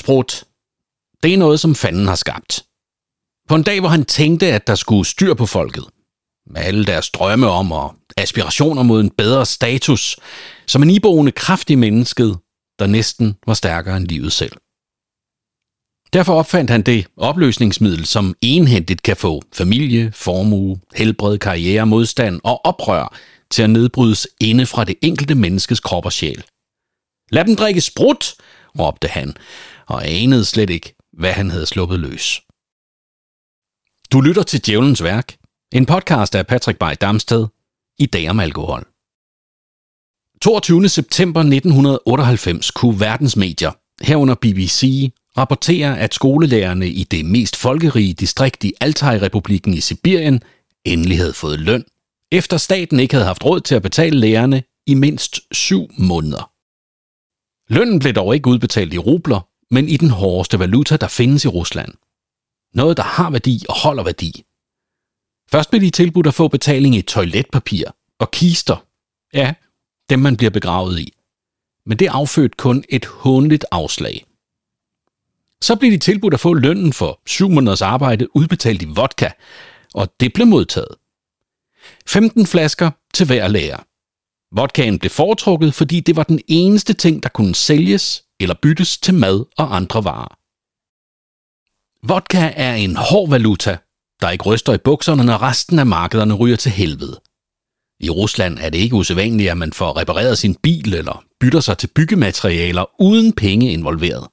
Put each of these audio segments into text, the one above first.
Sprut. Det er noget, som fanden har skabt. På en dag, hvor han tænkte, at der skulle styr på folket, med alle deres drømme om og aspirationer mod en bedre status, som en iboende kraft i mennesket, der næsten var stærkere end livet selv. Derfor opfandt han det opløsningsmiddel, som enhændigt kan få familie, formue, helbred, karriere, modstand og oprør til at nedbrydes inde fra det enkelte menneskes krop og sjæl. Lad dem drikke sprut, råbte han, og anede slet ikke, hvad han havde sluppet løs. Du lytter til Djævelens Værk, en podcast af Patrick Bay Damsted, i dag om alkohol. 22. september 1998 kunne verdens medier, herunder BBC, rapportere, at skolelærerne i det mest folkerige distrikt i Altai-republiken i Sibirien endelig havde fået løn, efter staten ikke havde haft råd til at betale lærerne i mindst syv måneder. Lønnen blev dog ikke udbetalt i rubler, men i den hårdeste valuta, der findes i Rusland. Noget, der har værdi og holder værdi. Først blev de tilbudt at få betaling i toiletpapir og kister. Ja, dem man bliver begravet i. Men det affødte kun et hånligt afslag. Så blev de tilbudt at få lønnen for syv måneders arbejde udbetalt i vodka, og det blev modtaget. 15 flasker til hver lærer. Vodkaen blev foretrukket, fordi det var den eneste ting, der kunne sælges eller byttes til mad og andre varer. Vodka er en hård valuta, der ikke ryster i bukserne, når resten af markederne ryger til helvede. I Rusland er det ikke usædvanligt, at man får repareret sin bil eller bytter sig til byggematerialer uden penge involveret.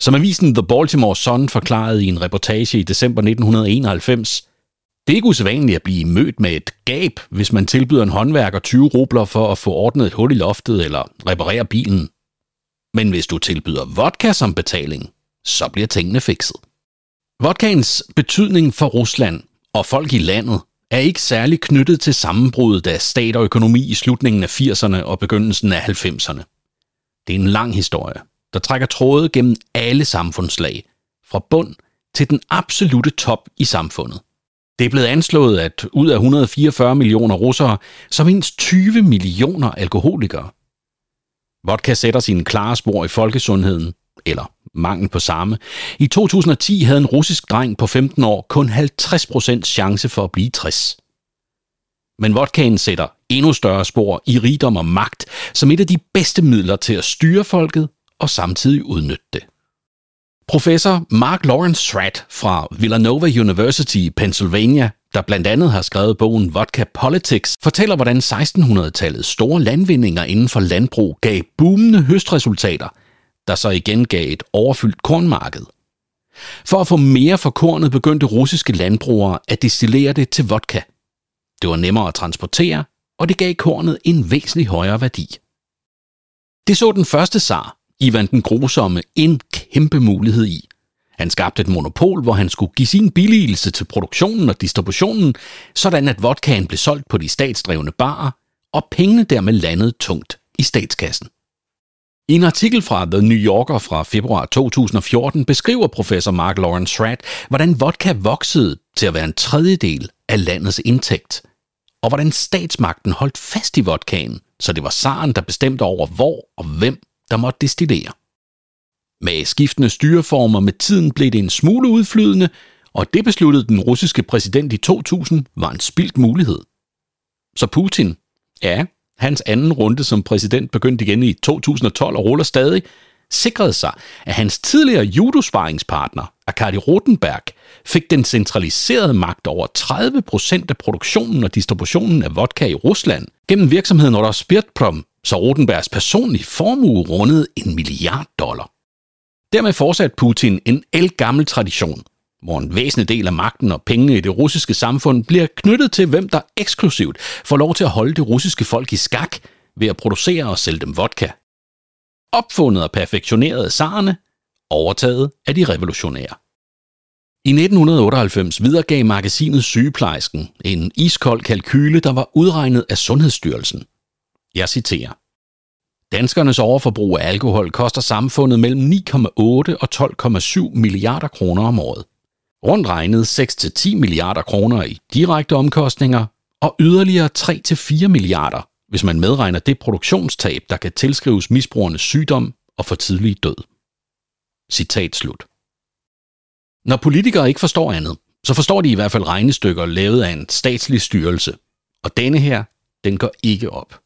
Som avisen The Baltimore Sun forklarede i en reportage i december 1991, det er ikke usædvanligt at blive mødt med et gab, hvis man tilbyder en håndværker 20 rubler for at få ordnet et hul i loftet eller reparere bilen. Men hvis du tilbyder vodka som betaling, så bliver tingene fikset. Vodkaens betydning for Rusland og folk i landet er ikke særlig knyttet til sammenbruddet af stat og økonomi i slutningen af 80'erne og begyndelsen af 90'erne. Det er en lang historie, der trækker tråde gennem alle samfundslag, fra bund til den absolute top i samfundet. Det er blevet anslået, at ud af 144 millioner russere, så mindst 20 millioner alkoholikere. Vodka sætter sine klare spor i folkesundheden, eller mangel på samme. I 2010 havde en russisk dreng på 15 år kun 50% chance for at blive 60. Men vodkaen sætter endnu større spor i rigdom og magt som et af de bedste midler til at styre folket og samtidig udnytte det. Professor Mark Lawrence Stratt fra Villanova University i Pennsylvania, der blandt andet har skrevet bogen Vodka Politics, fortæller, hvordan 1600-tallets store landvindinger inden for landbrug gav boomende høstresultater, der så igen gav et overfyldt kornmarked. For at få mere for kornet begyndte russiske landbrugere at destillere det til vodka. Det var nemmere at transportere, og det gav kornet en væsentlig højere værdi. Det så den første zar, Ivan den Grusomme en kæmpe mulighed i. Han skabte et monopol, hvor han skulle give sin billigelse til produktionen og distributionen, sådan at vodkaen blev solgt på de statsdrevne barer, og pengene dermed landede tungt i statskassen. I en artikel fra The New Yorker fra februar 2014 beskriver professor Mark Lawrence Schratt, hvordan vodka voksede til at være en tredjedel af landets indtægt, og hvordan statsmagten holdt fast i vodkaen, så det var zaren, der bestemte over hvor og hvem der måtte destillere. Med skiftende styreformer med tiden blev det en smule udflydende, og det besluttede den russiske præsident i 2000 var en spildt mulighed. Så Putin, ja, hans anden runde som præsident begyndte igen i 2012 og ruller stadig, sikrede sig, at hans tidligere judosparingspartner, Akadi Rotenberg, fik den centraliserede magt over 30 procent af produktionen og distributionen af vodka i Rusland gennem virksomheden Roder så Rotenbergs personlige formue rundede en milliard dollar. Dermed fortsatte Putin en elgammel tradition, hvor en væsentlig del af magten og pengene i det russiske samfund bliver knyttet til, hvem der eksklusivt får lov til at holde det russiske folk i skak ved at producere og sælge dem vodka. Opfundet og perfektioneret af zarerne, overtaget af de revolutionære. I 1998 videregav magasinet Sygeplejersken en iskold kalkyle, der var udregnet af Sundhedsstyrelsen. Jeg citerer. Danskernes overforbrug af alkohol koster samfundet mellem 9,8 og 12,7 milliarder kroner om året. Rundt regnet 6-10 milliarder kroner i direkte omkostninger, og yderligere 3-4 milliarder, hvis man medregner det produktionstab, der kan tilskrives misbrugernes sygdom og for tidlig død. Citat slut. Når politikere ikke forstår andet, så forstår de i hvert fald regnestykker lavet af en statslig styrelse. Og denne her, den går ikke op.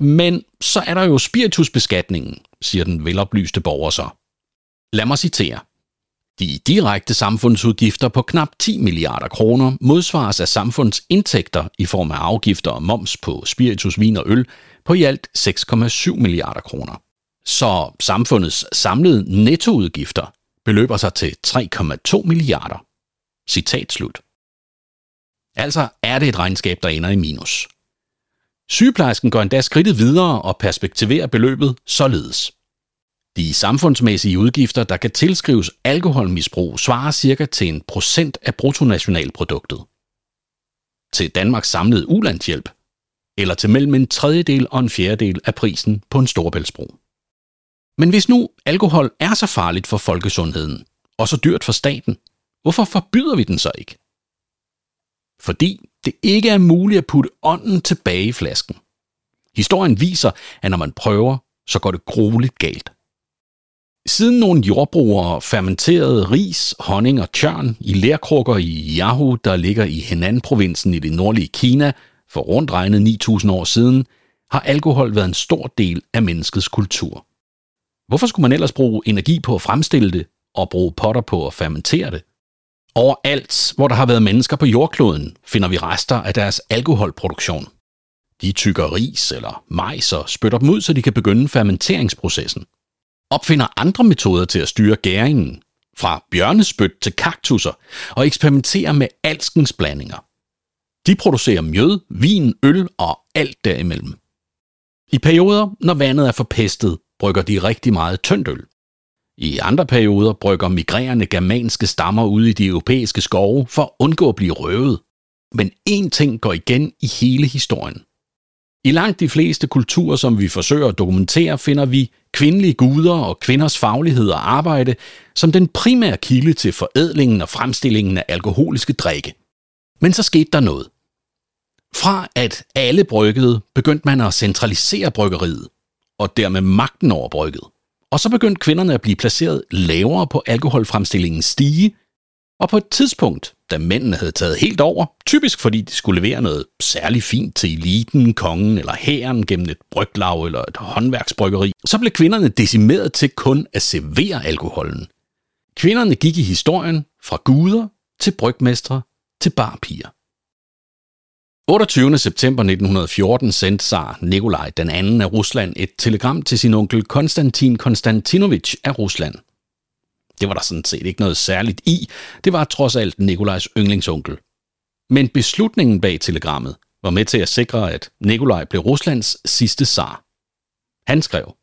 Men så er der jo spiritusbeskatningen, siger den veloplyste borger så. Lad mig citere. De direkte samfundsudgifter på knap 10 milliarder kroner modsvares af samfundsindtægter i form af afgifter og moms på spiritus, vin og øl på i alt 6,7 milliarder kroner. Så samfundets samlede nettoudgifter beløber sig til 3,2 milliarder. Citat slut. Altså er det et regnskab, der ender i minus. Sygeplejersken går endda skridtet videre og perspektiverer beløbet således. De samfundsmæssige udgifter, der kan tilskrives alkoholmisbrug, svarer cirka til en procent af bruttonationalproduktet. Til Danmarks samlede ulandshjælp, eller til mellem en tredjedel og en fjerdedel af prisen på en storbæltsbro. Men hvis nu alkohol er så farligt for folkesundheden, og så dyrt for staten, hvorfor forbyder vi den så ikke? Fordi det ikke er muligt at putte ånden tilbage i flasken. Historien viser, at når man prøver, så går det grueligt galt. Siden nogle jordbrugere fermenterede ris, honning og tjørn i lærkrukker i Yahoo, der ligger i Henan-provinsen i det nordlige Kina, for rundt regnet 9.000 år siden, har alkohol været en stor del af menneskets kultur. Hvorfor skulle man ellers bruge energi på at fremstille det, og bruge potter på at fermentere det? Overalt, hvor der har været mennesker på jordkloden, finder vi rester af deres alkoholproduktion. De tykker ris eller majs og spytter dem ud, så de kan begynde fermenteringsprocessen. Opfinder andre metoder til at styre gæringen, fra bjørnespyt til kaktusser, og eksperimenterer med alskens blandinger. De producerer mjød, vin, øl og alt derimellem. I perioder, når vandet er forpestet, brygger de rigtig meget tyndt øl. I andre perioder brygger migrerende germanske stammer ud i de europæiske skove for at undgå at blive røvet. Men én ting går igen i hele historien. I langt de fleste kulturer, som vi forsøger at dokumentere, finder vi kvindelige guder og kvinders faglighed og arbejde som den primære kilde til forædlingen og fremstillingen af alkoholiske drikke. Men så skete der noget. Fra at alle bryggede, begyndte man at centralisere bryggeriet, og dermed magten over brygget. Og så begyndte kvinderne at blive placeret lavere på alkoholfremstillingens stige, og på et tidspunkt, da mændene havde taget helt over, typisk fordi de skulle levere noget særligt fint til eliten, kongen eller hæren gennem et bryglav eller et håndværksbryggeri, så blev kvinderne decimeret til kun at servere alkoholen. Kvinderne gik i historien fra guder til brygmestre til barpiger. 28. september 1914 sendte zar Nikolaj den anden af Rusland et telegram til sin onkel Konstantin Konstantinovich af Rusland. Det var der sådan set ikke noget særligt i. Det var trods alt Nikolajs yndlingsonkel. Men beslutningen bag telegrammet var med til at sikre, at Nikolaj blev Ruslands sidste zar. Han skrev,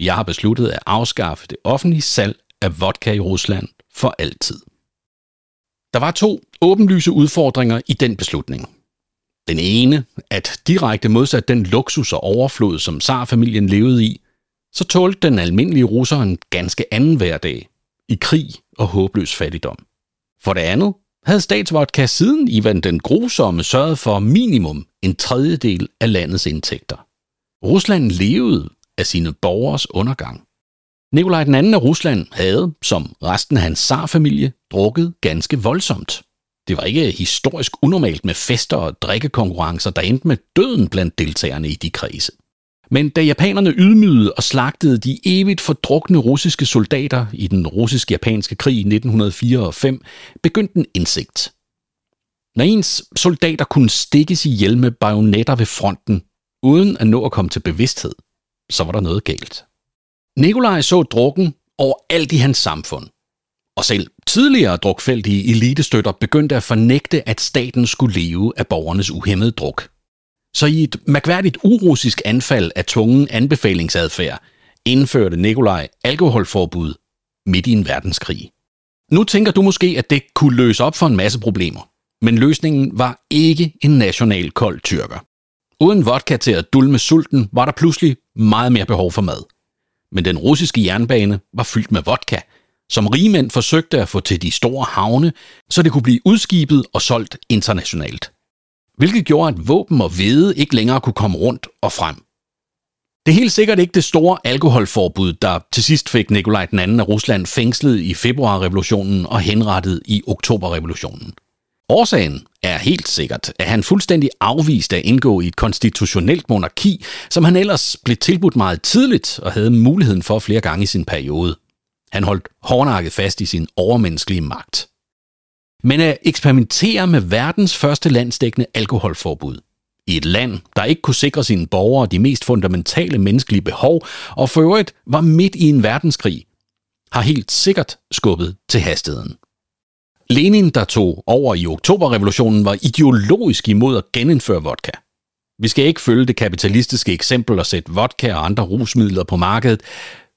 jeg har besluttet at afskaffe det offentlige salg af vodka i Rusland for altid. Der var to åbenlyse udfordringer i den beslutning. Den ene, at direkte modsat den luksus og overflod, som zarfamilien levede i, så tålte den almindelige russer en ganske anden hverdag, i krig og håbløs fattigdom. For det andet havde statsvodka siden Ivan den grusomme sørget for minimum en tredjedel af landets indtægter. Rusland levede af sine borgers undergang. Nikolaj den anden af Rusland havde, som resten af hans zarfamilie, drukket ganske voldsomt. Det var ikke historisk unormalt med fester og drikkekonkurrencer, der endte med døden blandt deltagerne i de kredse. Men da japanerne ydmygede og slagtede de evigt fordrukne russiske soldater i den russisk-japanske krig i 1904 og 5, begyndte en indsigt. Når ens soldater kunne stikkes ihjel med bajonetter ved fronten, uden at nå at komme til bevidsthed, så var der noget galt. Nikolaj så drukken over alt i hans samfund. Og selv tidligere drukfældige elitestøtter begyndte at fornægte, at staten skulle leve af borgernes uhemmede druk. Så i et mærkværdigt urussisk anfald af tungen anbefalingsadfærd indførte Nikolaj alkoholforbud midt i en verdenskrig. Nu tænker du måske, at det kunne løse op for en masse problemer. Men løsningen var ikke en national kold tyrker. Uden vodka til at dulme sulten, var der pludselig meget mere behov for mad. Men den russiske jernbane var fyldt med vodka, som rigmænd forsøgte at få til de store havne, så det kunne blive udskibet og solgt internationalt hvilket gjorde, at våben og hvede ikke længere kunne komme rundt og frem. Det er helt sikkert ikke det store alkoholforbud, der til sidst fik Nikolaj II af Rusland fængslet i februarrevolutionen og henrettet i oktoberrevolutionen. Årsagen er helt sikkert, at han fuldstændig afviste at indgå i et konstitutionelt monarki, som han ellers blev tilbudt meget tidligt og havde muligheden for flere gange i sin periode. Han holdt hårdnakket fast i sin overmenneskelige magt. Men at eksperimentere med verdens første landsdækkende alkoholforbud i et land, der ikke kunne sikre sine borgere de mest fundamentale menneskelige behov, og for øvrigt var midt i en verdenskrig, har helt sikkert skubbet til hastigheden. Lenin, der tog over i oktoberrevolutionen, var ideologisk imod at genindføre vodka. Vi skal ikke følge det kapitalistiske eksempel og sætte vodka og andre rusmidler på markedet,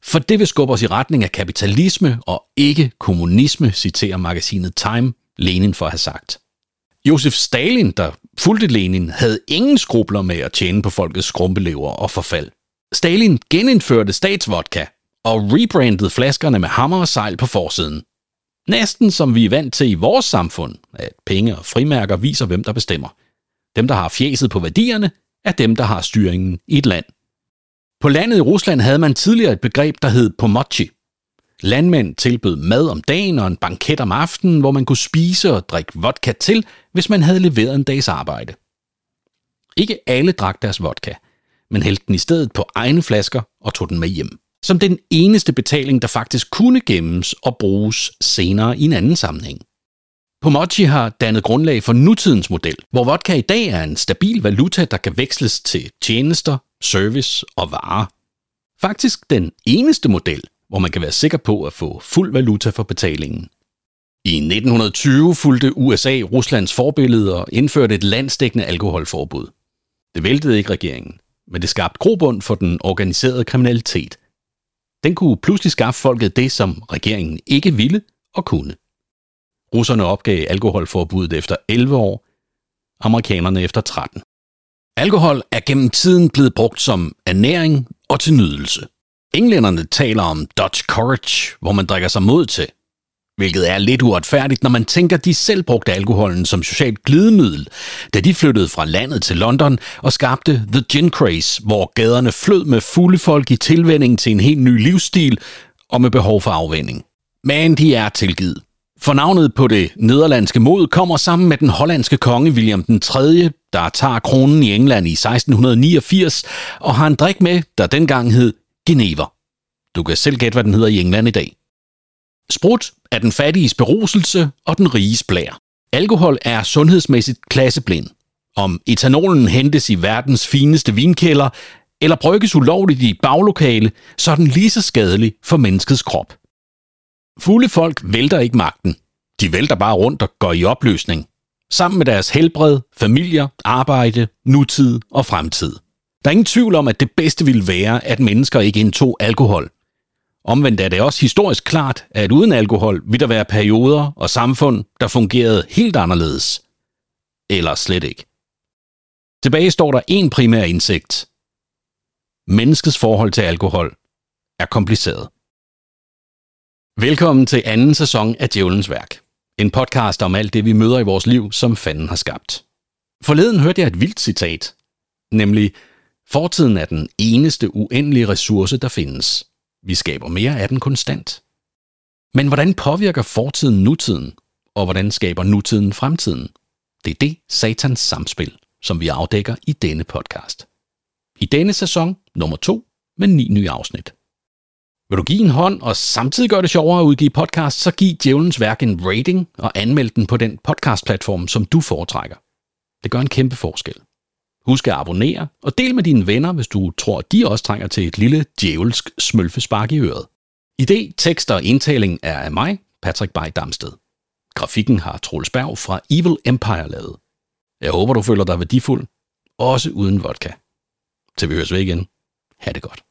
for det vil skubbe os i retning af kapitalisme og ikke kommunisme, citerer magasinet Time Lenin for at have sagt. Josef Stalin, der fulgte Lenin, havde ingen skrubler med at tjene på folkets skrumpelever og forfald. Stalin genindførte statsvodka og rebrandede flaskerne med hammer og sejl på forsiden. Næsten som vi er vant til i vores samfund, at penge og frimærker viser, hvem der bestemmer. Dem, der har fjeset på værdierne, er dem, der har styringen i et land. På landet i Rusland havde man tidligere et begreb, der hed pomochi. Landmænd tilbød mad om dagen og en banket om aftenen, hvor man kunne spise og drikke vodka til, hvis man havde leveret en dags arbejde. Ikke alle drak deres vodka, men hældte den i stedet på egne flasker og tog den med hjem som den eneste betaling, der faktisk kunne gemmes og bruges senere i en anden sammenhæng. Pomochi har dannet grundlag for nutidens model, hvor vodka i dag er en stabil valuta, der kan veksles til tjenester, service og varer. Faktisk den eneste model, hvor man kan være sikker på at få fuld valuta for betalingen. I 1920 fulgte USA Ruslands forbillede og indførte et landsdækkende alkoholforbud. Det væltede ikke regeringen, men det skabte grobund for den organiserede kriminalitet – den kunne pludselig skaffe folket det, som regeringen ikke ville og kunne. Russerne opgav alkoholforbuddet efter 11 år, amerikanerne efter 13. Alkohol er gennem tiden blevet brugt som ernæring og til nydelse. Englænderne taler om Dutch courage, hvor man drikker sig mod til hvilket er lidt uretfærdigt, når man tænker, de selv brugte alkoholen som socialt glidemiddel, da de flyttede fra landet til London og skabte The Gin Craze, hvor gaderne flød med fulde folk i tilvænding til en helt ny livsstil og med behov for afvænding. Men de er tilgivet. For navnet på det nederlandske mod kommer sammen med den hollandske konge William den 3., der tager kronen i England i 1689 og har en drik med, der dengang hed Genever. Du kan selv gætte, hvad den hedder i England i dag. Sprut er den fattiges beruselse og den riges blær. Alkohol er sundhedsmæssigt klasseblind. Om etanolen hentes i verdens fineste vinkælder, eller brygges ulovligt i baglokale, så er den lige så skadelig for menneskets krop. Fulde folk vælter ikke magten. De vælter bare rundt og går i opløsning. Sammen med deres helbred, familier, arbejde, nutid og fremtid. Der er ingen tvivl om, at det bedste ville være, at mennesker ikke indtog alkohol. Omvendt er det også historisk klart, at uden alkohol vil der være perioder og samfund, der fungerede helt anderledes. Eller slet ikke. Tilbage står der en primær indsigt. Menneskets forhold til alkohol er kompliceret. Velkommen til anden sæson af Djævelens Værk. En podcast om alt det, vi møder i vores liv, som fanden har skabt. Forleden hørte jeg et vildt citat, nemlig Fortiden er den eneste uendelige ressource, der findes. Vi skaber mere af den konstant. Men hvordan påvirker fortiden nutiden, og hvordan skaber nutiden fremtiden? Det er det satans samspil, som vi afdækker i denne podcast. I denne sæson nummer to med ni nye afsnit. Vil du give en hånd og samtidig gøre det sjovere at udgive podcast, så giv Djævelens Værk en rating og anmeld den på den podcastplatform, som du foretrækker. Det gør en kæmpe forskel. Husk at abonnere og del med dine venner, hvis du tror, de også trænger til et lille djævelsk smølfespark i øret. Idé, tekst og indtaling er af mig, Patrick Bay Damsted. Grafikken har Troels Berg fra Evil Empire lavet. Jeg håber, du føler dig værdifuld, også uden vodka. Til vi høres ved igen. Ha' det godt.